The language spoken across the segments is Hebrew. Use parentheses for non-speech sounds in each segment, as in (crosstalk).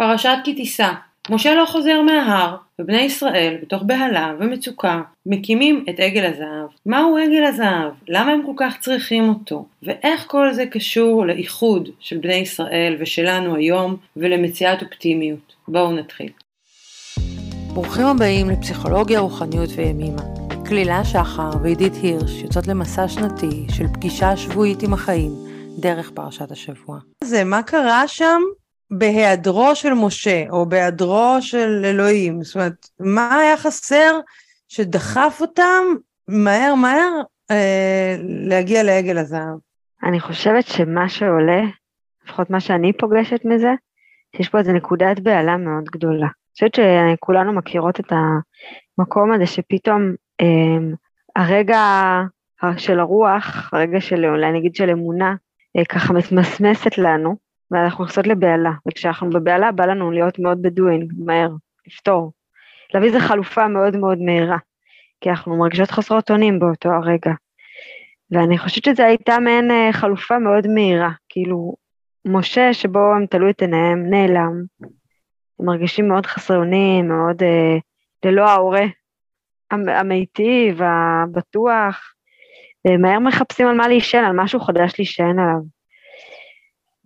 פרשת כי תישא משה לא חוזר מההר, ובני ישראל, בתוך בהלה ומצוקה, מקימים את עגל הזהב. מהו עגל הזהב? למה הם כל כך צריכים אותו? ואיך כל זה קשור לאיחוד של בני ישראל ושלנו היום, ולמציאת אופטימיות? בואו נתחיל. ברוכים הבאים לפסיכולוגיה, רוחניות וימימה. כלילה שחר ועידית הירש יוצאות למסע שנתי של פגישה שבועית עם החיים דרך פרשת השבוע. זה, מה קרה שם בהיעדרו של משה, או בהיעדרו של אלוהים? זאת אומרת, מה היה חסר שדחף אותם מהר מהר אה, להגיע לעגל הזהב? אני חושבת שמה שעולה, לפחות מה שאני פוגשת מזה, שיש פה איזו נקודת בהלה מאוד גדולה. אני חושבת שכולנו מכירות את המקום הזה שפתאום אה, הרגע של הרוח, הרגע של, אולי נגיד של אמונה, אה, ככה מתמסמסת לנו, ואנחנו נכנסות לבהלה, וכשאנחנו בבהלה בא לנו להיות מאוד בדואינג, מהר, לפתור. להביא איזו חלופה מאוד מאוד מהירה, כי אנחנו מרגישות חסרות אונים באותו הרגע. ואני חושבת שזו הייתה מעין אה, חלופה מאוד מהירה, כאילו, משה שבו הם תלו את עיניהם נעלם, הם מרגישים מאוד חסרי אונים, מאוד אה, ללא ההורה המיטיב, הבטוח, ומהר מחפשים על מה להישען, על משהו חדש להישען עליו.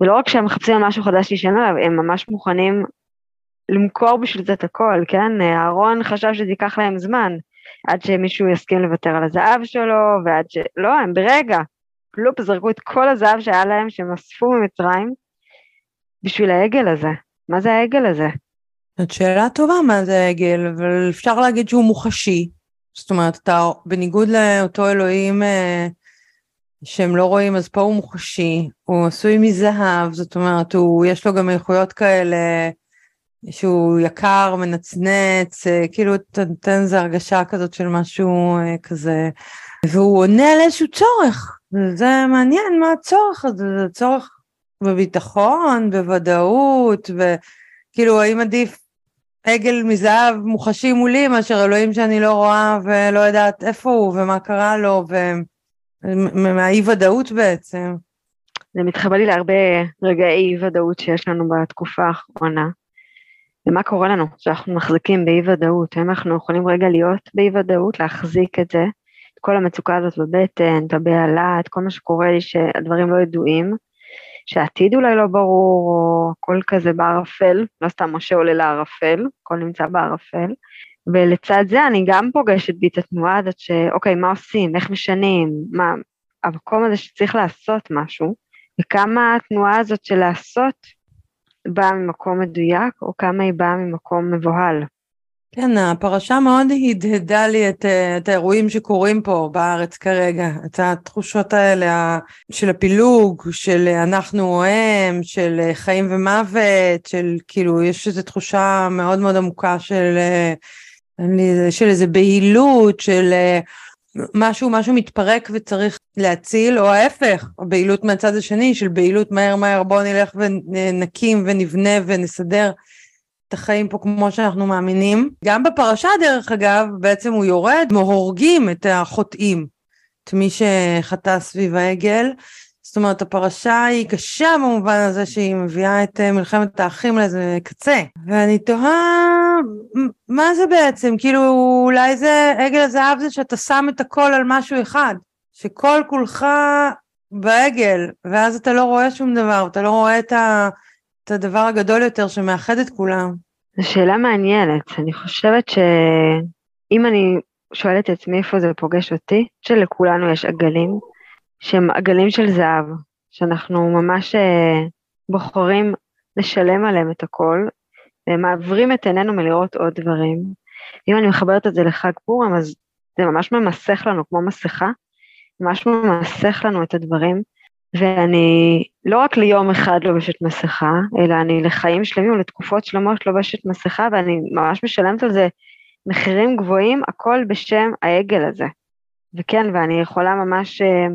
ולא רק שהם מחפשים משהו חדש עליו, הם ממש מוכנים למכור בשביל זה את הכל, כן? אהרון חשב שזה ייקח להם זמן, עד שמישהו יסכים לוותר על הזהב שלו, ועד ש... לא, הם ברגע, פלופ זרקו את כל הזהב שהיה להם, שהם אספו ממצרים, בשביל העגל הזה. מה זה העגל הזה? זאת שאלה טובה מה זה העגל, אבל אפשר להגיד שהוא מוחשי. זאת אומרת, אתה בניגוד לאותו אלוהים אה, שהם לא רואים, אז פה הוא מוחשי, הוא עשוי מזהב, זאת אומרת, הוא, יש לו גם איכויות כאלה, שהוא יקר, מנצנץ, אה, כאילו נותן איזו הרגשה כזאת של משהו אה, כזה, והוא עונה על איזשהו צורך, וזה מעניין מה הצורך הזה, זה צורך בביטחון, בוודאות, וכאילו האם עדיף עגל מזהב מוחשי מולי מאשר אלוהים שאני לא רואה ולא יודעת איפה הוא ומה קרה לו, ו... מהאי ודאות בעצם. זה מתחבא לי להרבה רגעי אי ודאות שיש לנו בתקופה האחרונה. ומה קורה לנו שאנחנו מחזיקים באי ודאות? האם אנחנו יכולים רגע להיות באי ודאות, להחזיק את זה, את כל המצוקה הזאת בבטן, את הבהלה, את כל מה שקורה לי שהדברים לא ידועים, שהעתיד אולי לא ברור, או הכל כזה בערפל, לא סתם משה עולה לערפל, הכל נמצא בערפל. ולצד זה אני גם פוגשת בי את התנועה הזאת שאוקיי, מה עושים, איך משנים, מה, המקום הזה שצריך לעשות משהו, וכמה התנועה הזאת של לעשות באה ממקום מדויק, או כמה היא באה ממקום מבוהל. כן, הפרשה מאוד הדהדה לי את, את האירועים שקורים פה בארץ כרגע, את התחושות האלה של הפילוג, של אנחנו או הם, של חיים ומוות, של כאילו, יש איזו תחושה מאוד מאוד עמוקה של של איזה בהילות, של אה, משהו, משהו מתפרק וצריך להציל, או ההפך, הבהילות מהצד השני, של בהילות מהר מהר בואו נלך ונקים ונבנה ונסדר את החיים פה כמו שאנחנו מאמינים. גם בפרשה דרך אגב, בעצם הוא יורד, הורגים את החוטאים, את מי שחטא סביב העגל. זאת אומרת, הפרשה היא קשה במובן הזה שהיא מביאה את אה, מלחמת האחים לאיזה קצה. ואני תוהה, מה זה בעצם? כאילו, אולי זה, עגל הזהב זה שאתה שם את הכל על משהו אחד. שכל כולך בעגל, ואז אתה לא רואה שום דבר, אתה לא רואה את, ה, את הדבר הגדול יותר שמאחד את כולם. זו שאלה מעניינת. אני חושבת שאם אני שואלת את עצמי איפה זה פוגש אותי, שלכולנו יש עגלים, שהם עגלים של זהב, שאנחנו ממש אה, בוחרים לשלם עליהם את הכל, ומעברים את עינינו מלראות עוד דברים. אם אני מחברת את זה לחג פורים, אז זה ממש ממסך לנו כמו מסכה, ממש ממסך לנו את הדברים, ואני לא רק ליום אחד לובשת מסכה, אלא אני לחיים שלמים ולתקופות שלמות לובשת מסכה, ואני ממש משלמת על זה מחירים גבוהים, הכל בשם העגל הזה. וכן, ואני יכולה ממש אה,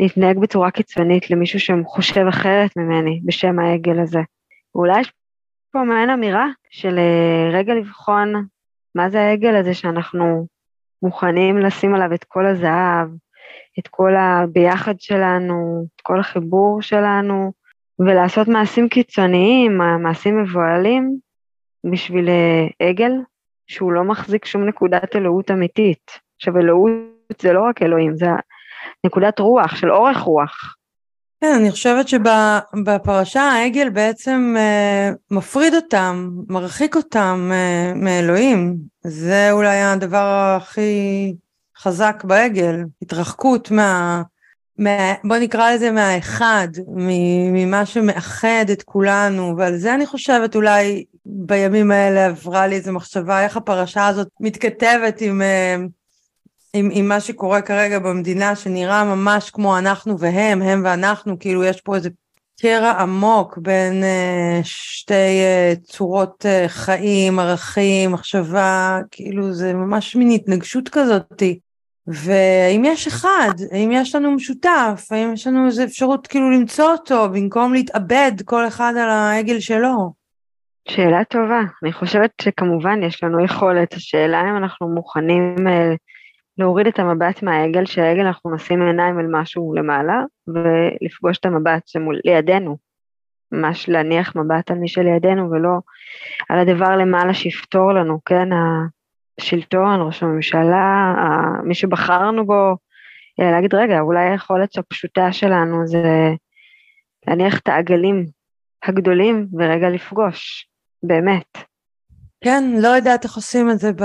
להתנהג בצורה קיצונית למישהו שחושב אחרת ממני בשם העגל הזה. ואולי יש פה מעין אמירה של אה, רגע לבחון מה זה העגל הזה שאנחנו מוכנים לשים עליו את כל הזהב, את כל הביחד שלנו, את כל החיבור שלנו, ולעשות מעשים קיצוניים, מעשים מבוהלים, בשביל אה, עגל שהוא לא מחזיק שום נקודת אלוהות אמיתית. עכשיו אלוהות זה לא רק אלוהים, זה נקודת רוח, של אורך רוח. כן, אני חושבת שבפרשה העגל בעצם אה, מפריד אותם, מרחיק אותם אה, מאלוהים. זה אולי הדבר הכי חזק בעגל, התרחקות מה... מה בוא נקרא לזה מהאחד, ממה שמאחד את כולנו, ועל זה אני חושבת אולי בימים האלה עברה לי איזו מחשבה איך הפרשה הזאת מתכתבת עם... אה, עם, עם מה שקורה כרגע במדינה, שנראה ממש כמו אנחנו והם, הם ואנחנו, כאילו יש פה איזה קרע עמוק בין uh, שתי uh, צורות uh, חיים, ערכים, מחשבה, כאילו זה ממש מין התנגשות כזאתי. והאם יש אחד, האם יש לנו משותף, האם יש לנו איזו אפשרות כאילו למצוא אותו במקום להתאבד כל אחד על העגל שלו? שאלה טובה, אני חושבת שכמובן יש לנו יכולת, השאלה אם אנחנו מוכנים להוריד את המבט מהעגל, שהעגל אנחנו נשים עיניים על משהו למעלה, ולפגוש את המבט שמול לידינו, ממש להניח מבט על מי שלידינו ולא על הדבר למעלה שיפתור לנו, כן, השלטון, ראש הממשלה, מי שבחרנו בו, להגיד רגע, אולי היכולת הפשוטה שלנו זה להניח את העגלים הגדולים ורגע לפגוש, באמת. כן, לא יודעת איך עושים את זה ב...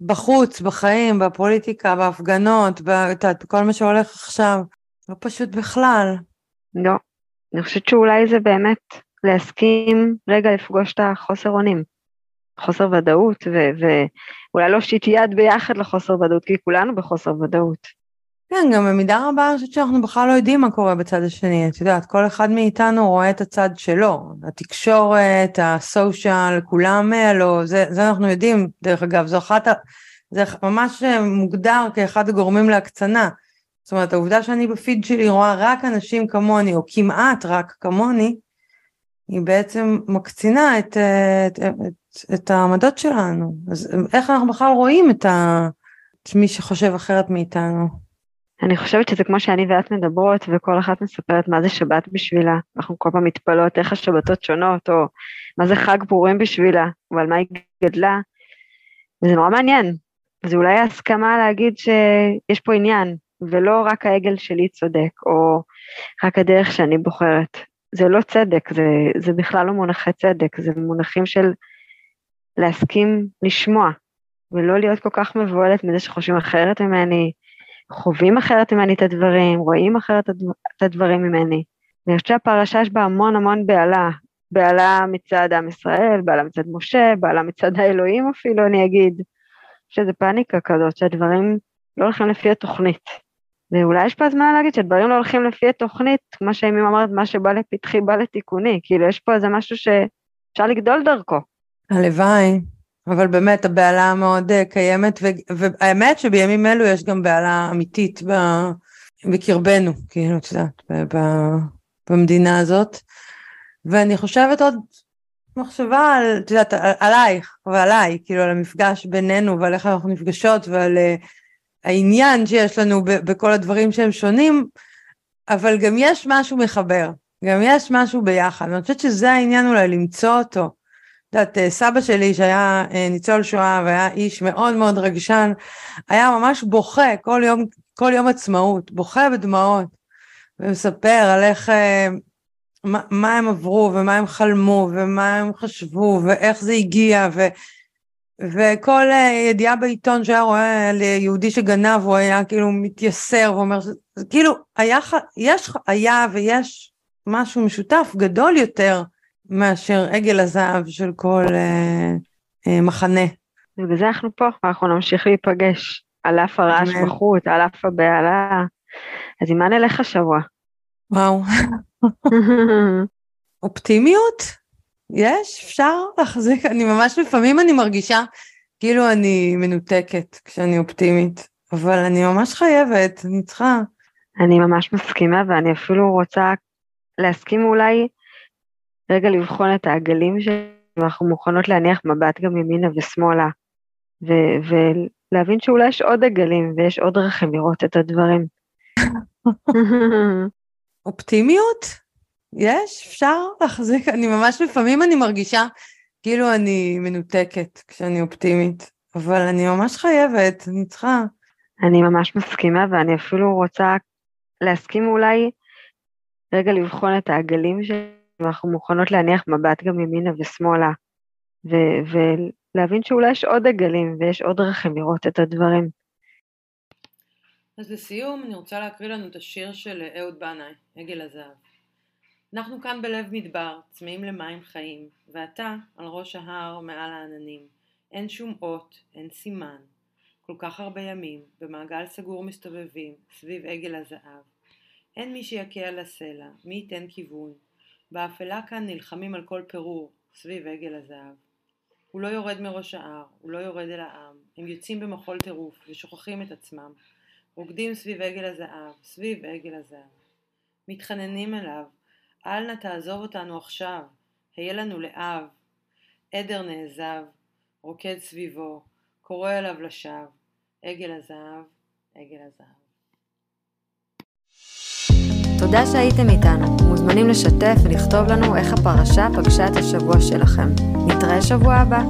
בחוץ, בחיים, בפוליטיקה, בהפגנות, בכל מה שהולך עכשיו. לא פשוט בכלל. לא. אני חושבת שאולי זה באמת להסכים רגע לפגוש את החוסר אונים. חוסר ודאות, ואולי להושיט יד ביחד לחוסר ודאות, כי כולנו בחוסר ודאות. כן, גם במידה רבה אני חושבת שאנחנו בכלל לא יודעים מה קורה בצד השני. את יודעת, כל אחד מאיתנו רואה את הצד שלו. התקשורת, הסושיאל, כולם לא, זה, זה אנחנו יודעים, דרך אגב, זו אחת, זה ממש מוגדר כאחד הגורמים להקצנה. זאת אומרת, העובדה שאני בפיד שלי רואה רק אנשים כמוני, או כמעט רק כמוני, היא בעצם מקצינה את, את, את, את העמדות שלנו. אז איך אנחנו בכלל רואים את, ה, את מי שחושב אחרת מאיתנו? אני חושבת שזה כמו שאני ואת מדברות, וכל אחת מספרת מה זה שבת בשבילה. אנחנו כל פעם מתפלאות איך השבתות שונות, או מה זה חג פורים בשבילה, ועל מה היא גדלה. וזה נורא מעניין. זה אולי ההסכמה להגיד שיש פה עניין, ולא רק העגל שלי צודק, או רק הדרך שאני בוחרת. זה לא צדק, זה, זה בכלל לא מונחי צדק, זה מונחים של להסכים לשמוע, ולא להיות כל כך מבוהלת מזה שחושבים אחרת ממני, חווים אחרת ממני את הדברים, רואים אחרת את הדברים ממני. ואני חושבת שהפרשה יש בה המון המון בהלה, בהלה מצד עם ישראל, בהלה מצד משה, בהלה מצד האלוהים אפילו, אני אגיד. שזה פאניקה כזאת, שהדברים לא הולכים לפי התוכנית. ואולי יש פה זמן להגיד שהדברים לא הולכים לפי התוכנית, כמו שאימי אומרת, מה שבא לפתחי בא לתיקוני, כאילו יש פה איזה משהו שאפשר לגדול דרכו. הלוואי, אבל באמת הבהלה מאוד uh, קיימת, והאמת שבימים אלו יש גם בהלה אמיתית בקרבנו, כאילו, את יודעת, במדינה הזאת. ואני חושבת עוד מחשבה על, את יודעת, על, עלייך ועליי, כאילו על המפגש בינינו ועל איך אנחנו נפגשות ועל uh, העניין שיש לנו בכל הדברים שהם שונים, אבל גם יש משהו מחבר, גם יש משהו ביחד, ואני חושבת שזה העניין אולי למצוא אותו. יודעת, אה, סבא שלי שהיה אה, ניצול שואה והיה איש מאוד מאוד רגשן, היה ממש בוכה כל יום, כל יום עצמאות, בוכה בדמעות, ומספר על איך, אה, מה, מה הם עברו ומה הם חלמו ומה הם חשבו ואיך זה הגיע ו... וכל ידיעה בעיתון שהיה רואה על יהודי שגנב, הוא היה כאילו מתייסר ואומר, כאילו, היה, יש, היה ויש משהו משותף גדול יותר מאשר עגל הזהב של כל אה, אה, מחנה. ובגלל זה אנחנו פה, ואנחנו נמשיך להיפגש, על אף הרעש בחוץ, על אף הבהלה. אז עם מה נלך השבוע? וואו. (laughs) אופטימיות? יש? אפשר להחזיק? אני ממש לפעמים אני מרגישה כאילו אני מנותקת כשאני אופטימית, אבל אני ממש חייבת, אני צריכה. אני ממש מסכימה, ואני אפילו רוצה להסכים אולי רגע לבחון את העגלים שאנחנו מוכנות להניח מבט גם ימינה ושמאלה, ו- ולהבין שאולי יש עוד עגלים ויש עוד דרכים לראות את הדברים. (laughs) אופטימיות? יש, אפשר להחזיק, אני ממש לפעמים אני מרגישה כאילו אני מנותקת כשאני אופטימית, אבל אני ממש חייבת, אני צריכה. אני ממש מסכימה ואני אפילו רוצה להסכים אולי רגע לבחון את העגלים שאנחנו מוכנות להניח מבט גם ימינה ושמאלה, ו- ולהבין שאולי יש עוד עגלים ויש עוד דרכים לראות את הדברים. אז לסיום אני רוצה להקריא לנו את השיר של אהוד בנאי, עגל הזהב. אנחנו כאן בלב מדבר, צמאים למים חיים, ואתה על ראש ההר מעל העננים. אין שום אות, אין סימן. כל כך הרבה ימים, במעגל סגור מסתובבים, סביב עגל הזהב. אין מי שיכה על הסלע, מי ייתן כיוון. באפלה כאן נלחמים על כל פירור, סביב עגל הזהב. הוא לא יורד מראש ההר, הוא לא יורד אל העם. הם יוצאים במחול טירוף, ושוכחים את עצמם. רוקדים סביב עגל הזהב, סביב עגל הזהב. מתחננים אליו, אל נא תעזוב אותנו עכשיו, היה לנו לאב. עדר נעזב, רוקד סביבו, קורא אליו לשווא, עגל הזהב, עגל הזהב. תודה שהייתם איתנו. מוזמנים לשתף ולכתוב לנו איך הפרשה פגשה את השבוע שלכם. נתראה שבוע הבא.